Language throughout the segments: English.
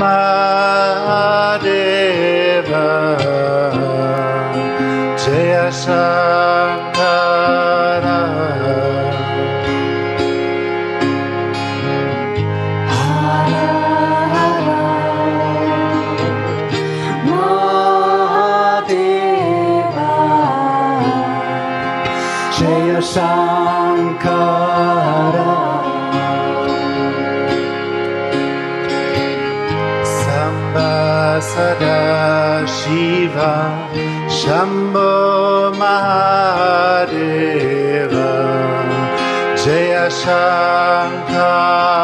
Mahadeva Jaya Shankara Mahadeva Jaya Shankara. sada shiva shambho mahadeva Jayashankar.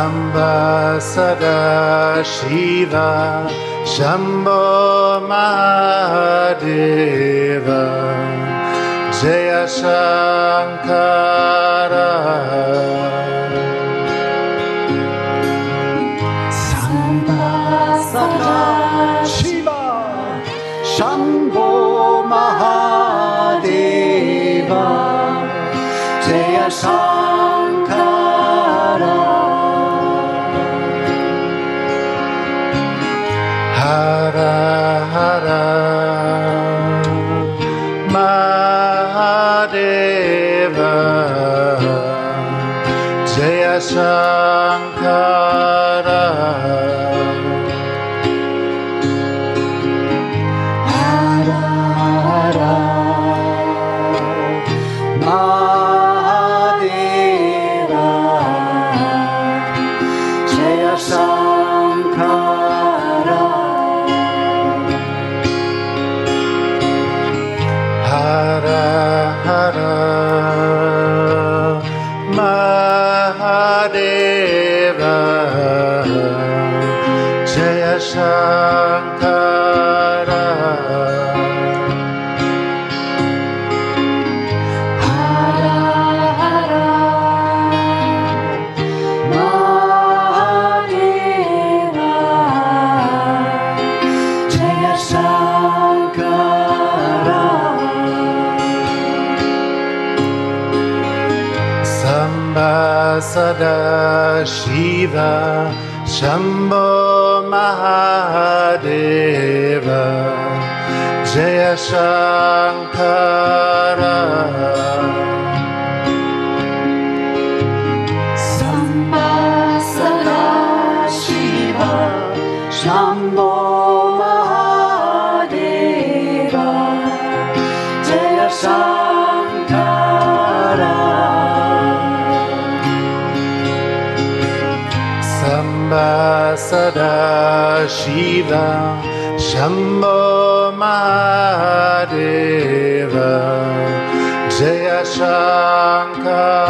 Shamba Sada Shiva Shambho Mahadeva. Jaya Shankara. Shiva, Shiva, Shambho Mahadeva, Jaya Shankara. Shambho Shiva Shambho Mahadeva jayashankar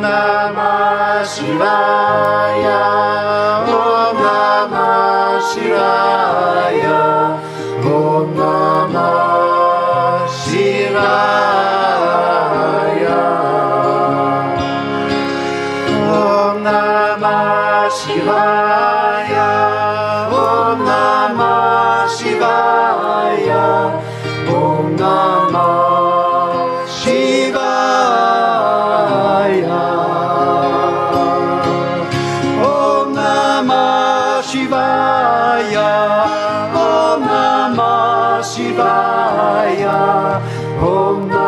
Namah Shivaya. Shivaya. Om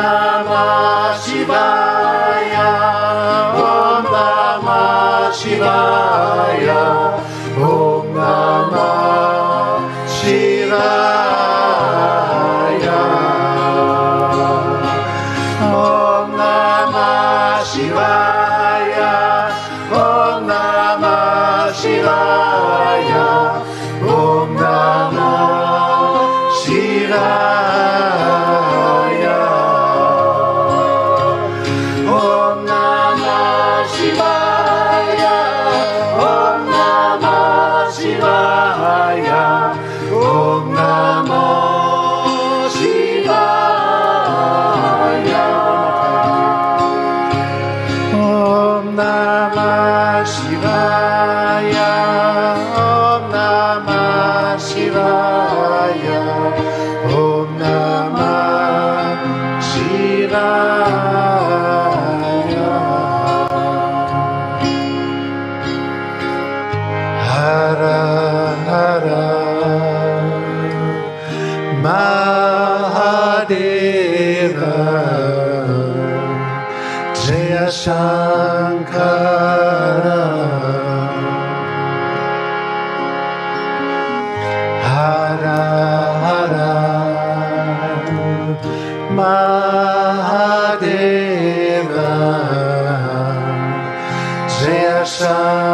나마 시바야 옴 나마 시바야 옴 나마 시바야. 옴 나마 시바야. Deva, Jaya Shankara. Hara Hara Mahadeva Jaya Shankara